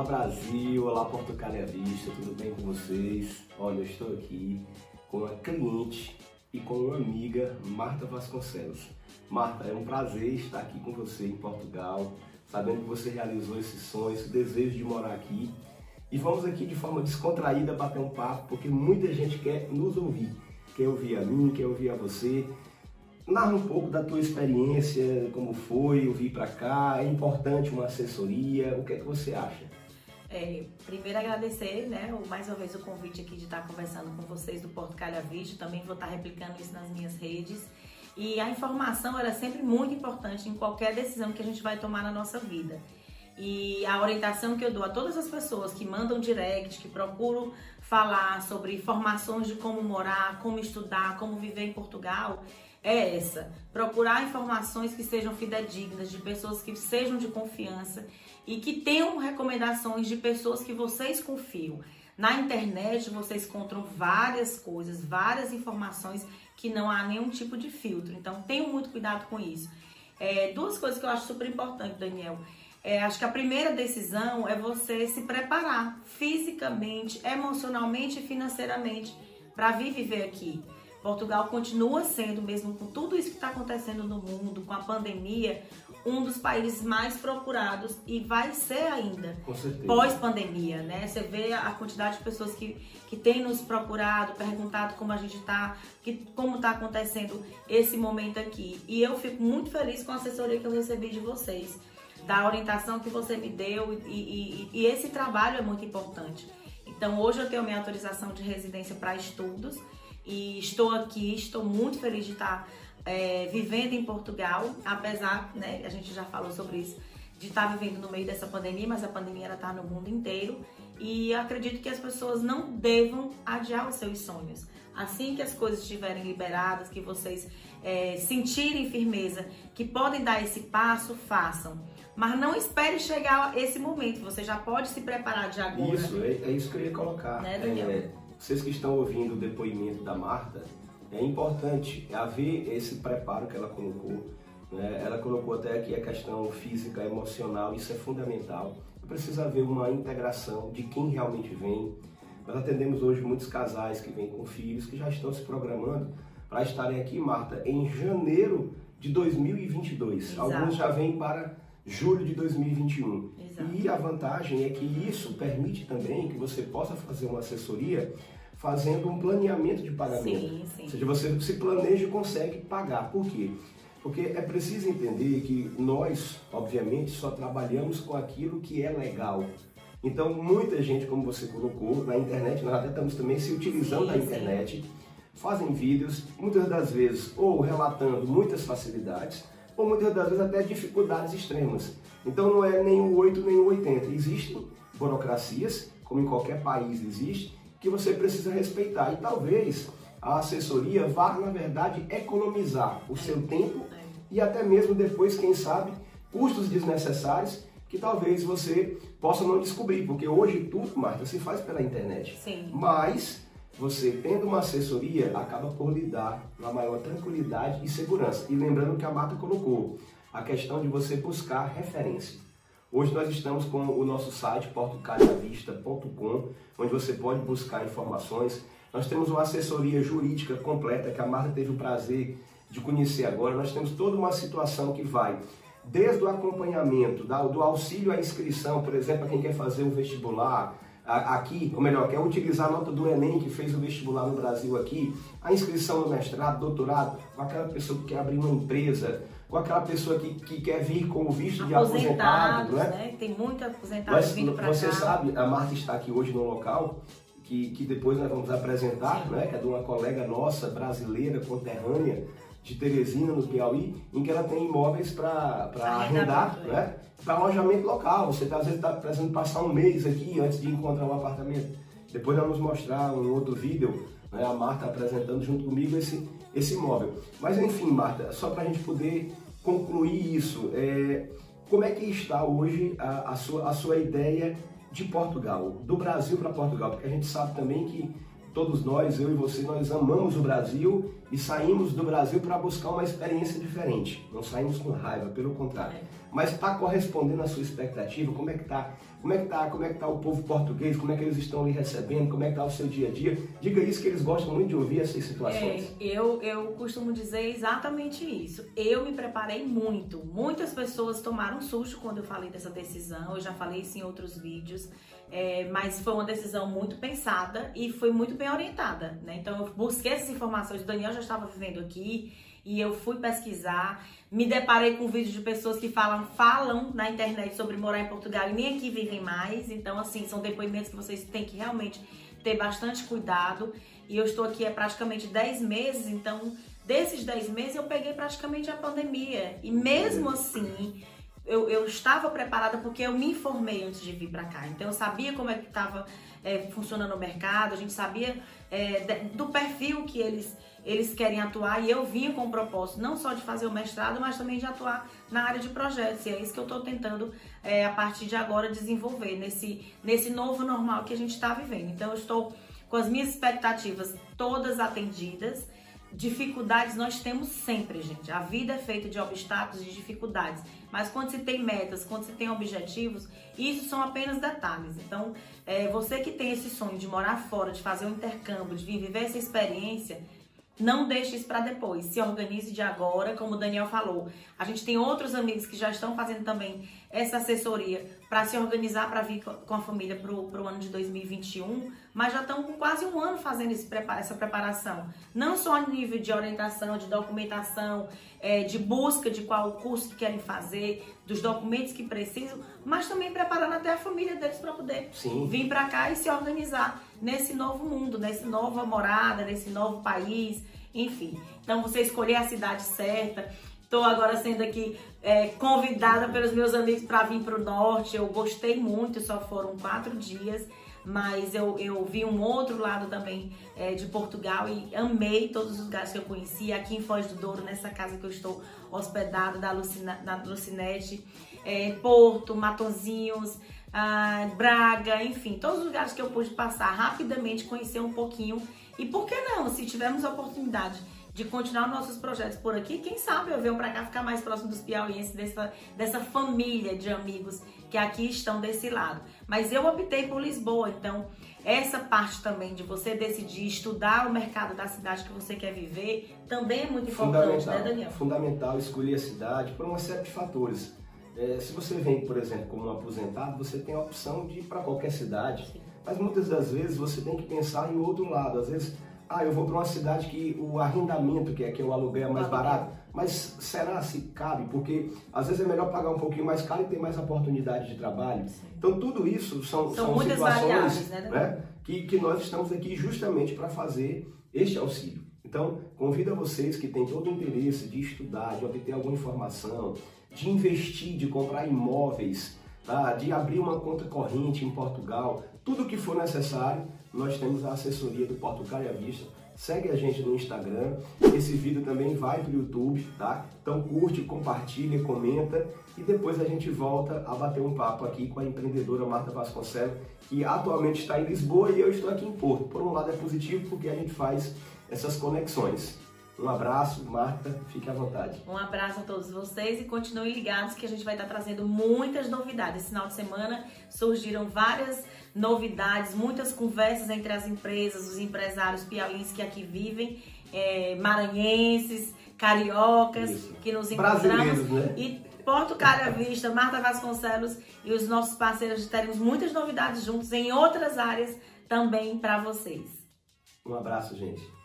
Olá Brasil, olá Portugália Vista, tudo bem com vocês? Olha, eu estou aqui com a cliente e com uma amiga, Marta Vasconcelos. Marta, é um prazer estar aqui com você em Portugal, sabendo que você realizou esse sonho, esse desejo de morar aqui. E vamos aqui de forma descontraída bater um papo, porque muita gente quer nos ouvir. Quer ouvir a mim, quer ouvir a você. Narra um pouco da tua experiência, como foi, eu vir para cá, é importante uma assessoria, o que é que você acha? É, primeiro agradecer, né, mais uma vez o convite aqui de estar conversando com vocês do Porto Calha Vídeo, também vou estar replicando isso nas minhas redes. E a informação é sempre muito importante em qualquer decisão que a gente vai tomar na nossa vida. E a orientação que eu dou a todas as pessoas que mandam direct, que procuram falar sobre informações de como morar, como estudar, como viver em Portugal, é essa: procurar informações que sejam fidedignas, de pessoas que sejam de confiança e que tenham recomendações de pessoas que vocês confiam. Na internet vocês encontram várias coisas, várias informações que não há nenhum tipo de filtro. Então tenham muito cuidado com isso. É, duas coisas que eu acho super importante, Daniel. É, acho que a primeira decisão é você se preparar fisicamente, emocionalmente e financeiramente para vir viver aqui. Portugal continua sendo, mesmo com tudo isso que está acontecendo no mundo, com a pandemia, um dos países mais procurados e vai ser ainda pós-pandemia, né? Você vê a quantidade de pessoas que, que têm nos procurado, perguntado como a gente está, como está acontecendo esse momento aqui. E eu fico muito feliz com a assessoria que eu recebi de vocês, da orientação que você me deu e, e, e esse trabalho é muito importante. Então hoje eu tenho minha autorização de residência para estudos e estou aqui, estou muito feliz de estar é, vivendo em Portugal, apesar, né, a gente já falou sobre isso, de estar vivendo no meio dessa pandemia, mas a pandemia ela está no mundo inteiro e acredito que as pessoas não devam adiar os seus sonhos. Assim que as coisas estiverem liberadas, que vocês é, sentirem firmeza, que podem dar esse passo, façam. Mas não espere chegar esse momento, você já pode se preparar de agora. Isso, é, é isso que eu ia colocar. Né, Daniel? É, vocês que estão ouvindo o depoimento da Marta, é importante haver esse preparo que ela colocou. Né? Ela colocou até aqui a questão física, emocional, isso é fundamental. Precisa haver uma integração de quem realmente vem. Nós atendemos hoje muitos casais que vêm com filhos que já estão se programando para estarem aqui, Marta, em janeiro de 2022. Exato. Alguns já vêm para julho de 2021. Exato. E a vantagem é que isso permite também que você possa fazer uma assessoria fazendo um planeamento de pagamento. Sim, sim. Ou seja, você se planeja e consegue pagar. Por quê? Porque é preciso entender que nós, obviamente, só trabalhamos com aquilo que é legal. Então, muita gente, como você colocou, na internet, nós até estamos também se utilizando da internet, fazem vídeos, muitas das vezes, ou relatando muitas facilidades, ou muitas das vezes até dificuldades extremas. Então não é nem o 8 nem o 80. Existem burocracias, como em qualquer país existe, que você precisa respeitar. E talvez a assessoria vá, na verdade, economizar o seu tempo e até mesmo depois, quem sabe, custos desnecessários que talvez você possa não descobrir, porque hoje tudo, Marta, se faz pela internet. Sim. Mas você tendo uma assessoria acaba por lhe dar uma maior tranquilidade e segurança. E lembrando que a Marta colocou a questão de você buscar referência. Hoje nós estamos com o nosso site portocaliavista.com, onde você pode buscar informações. Nós temos uma assessoria jurídica completa que a Marta teve o prazer de conhecer agora. Nós temos toda uma situação que vai desde o acompanhamento, do auxílio à inscrição, por exemplo, para quem quer fazer um vestibular, aqui, ou melhor, quer utilizar a nota do Enem que fez o vestibular no Brasil aqui, a inscrição no mestrado, doutorado, aquela pessoa que quer abrir uma empresa, com aquela pessoa que, que quer vir com o visto de aposentado, né? né? Tem muito aposentado Mas, vindo para cá. Você sabe, a Marta está aqui hoje no local que, que depois nós vamos apresentar, né? Que é de uma colega nossa brasileira, conterrânea, de Teresina, no Piauí, em que ela tem imóveis para arrendar, é. né? para alojamento local. Você tá, às vezes está precisando passar um mês aqui antes de encontrar um apartamento. Depois vamos mostrar um outro vídeo, né? a Marta apresentando junto comigo esse, esse imóvel. Mas enfim, Marta, só para a gente poder concluir isso, é, como é que está hoje a, a, sua, a sua ideia de Portugal, do Brasil para Portugal? Porque a gente sabe também que todos nós, eu e você, nós amamos o Brasil e saímos do Brasil para buscar uma experiência diferente. Não saímos com raiva, pelo contrário. Mas está correspondendo à sua expectativa? Como é que está? Como é que está? Como é que tá o povo português? Como é que eles estão lhe recebendo? Como é que está o seu dia a dia? Diga isso que eles gostam muito de ouvir essas situações. É, eu, eu costumo dizer exatamente isso. Eu me preparei muito. Muitas pessoas tomaram susto quando eu falei dessa decisão. Eu já falei isso em outros vídeos. É, mas foi uma decisão muito pensada e foi muito bem orientada, né? Então eu busquei essas informações, o Daniel já estava vivendo aqui e eu fui pesquisar, me deparei com vídeos de pessoas que falam, falam na internet sobre morar em Portugal e nem aqui vivem mais, então assim, são depoimentos que vocês têm que realmente ter bastante cuidado. E eu estou aqui há praticamente 10 meses, então desses 10 meses eu peguei praticamente a pandemia. E mesmo assim eu, eu estava preparada porque eu me informei antes de vir para cá. Então eu sabia como é que estava é, funcionando o mercado, a gente sabia é, do perfil que eles, eles querem atuar e eu vinha com o propósito não só de fazer o mestrado, mas também de atuar na área de projetos. E é isso que eu estou tentando, é, a partir de agora, desenvolver nesse, nesse novo normal que a gente está vivendo. Então eu estou com as minhas expectativas todas atendidas. Dificuldades nós temos sempre, gente. A vida é feita de obstáculos, de dificuldades. Mas quando se tem metas, quando se tem objetivos, isso são apenas detalhes. Então, é, você que tem esse sonho de morar fora, de fazer um intercâmbio, de viver essa experiência, não deixe isso para depois. Se organize de agora, como o Daniel falou. A gente tem outros amigos que já estão fazendo também essa assessoria para se organizar para vir com a família para o ano de 2021, mas já estão com quase um ano fazendo esse, essa preparação. Não só a nível de orientação, de documentação, é, de busca de qual curso que querem fazer, dos documentos que precisam, mas também preparando até a família deles para poder Sim. vir para cá e se organizar nesse novo mundo, nessa nova morada, nesse novo país, enfim. Então você escolher a cidade certa. Estou agora sendo aqui é, convidada pelos meus amigos para vir para o norte. Eu gostei muito, só foram quatro dias mas eu, eu vi um outro lado também é, de Portugal e amei todos os lugares que eu conheci. Aqui em Foz do Douro, nessa casa que eu estou hospedada da, Lucina, da Lucinete, é, Porto, Matonzinhos, ah, Braga, enfim, todos os lugares que eu pude passar rapidamente, conhecer um pouquinho. E por que não, se tivermos a oportunidade de continuar nossos projetos por aqui, quem sabe eu venho para cá ficar mais próximo dos piauienses, dessa, dessa família de amigos que aqui estão desse lado. Mas eu optei por Lisboa, então essa parte também de você decidir estudar o mercado da cidade que você quer viver também é muito importante, né, Daniel? Fundamental escolher a cidade por uma série de fatores. É, se você vem, por exemplo, como um aposentado, você tem a opção de ir para qualquer cidade. Sim. Mas muitas das vezes você tem que pensar em outro lado. Às vezes ah, eu vou para uma cidade que o arrendamento, que é, que é o aluguel é mais barato. Mas será se cabe? Porque às vezes é melhor pagar um pouquinho mais caro e ter mais oportunidade de trabalho. Sim. Então tudo isso são, são, são situações né, né, que, que nós estamos aqui justamente para fazer este auxílio. Então, convido a vocês que têm todo o interesse de estudar, de obter alguma informação, de investir, de comprar imóveis, tá? de abrir uma conta corrente em Portugal, tudo o que for necessário, nós temos a assessoria do Portugal e a Vista. Segue a gente no Instagram. Esse vídeo também vai para o YouTube, tá? Então curte, compartilha, comenta e depois a gente volta a bater um papo aqui com a empreendedora Marta Vasconcelos, que atualmente está em Lisboa e eu estou aqui em Porto. Por um lado é positivo porque a gente faz essas conexões. Um abraço, Marta, fique à vontade. Um abraço a todos vocês e continuem ligados que a gente vai estar trazendo muitas novidades. Esse final de semana surgiram várias novidades, muitas conversas entre as empresas, os empresários piauienses que aqui vivem, é, maranhenses, cariocas, Isso. que nos encontramos. Né? E Porto Cara Vista, Marta Vasconcelos e os nossos parceiros teremos muitas novidades juntos em outras áreas também para vocês. Um abraço, gente.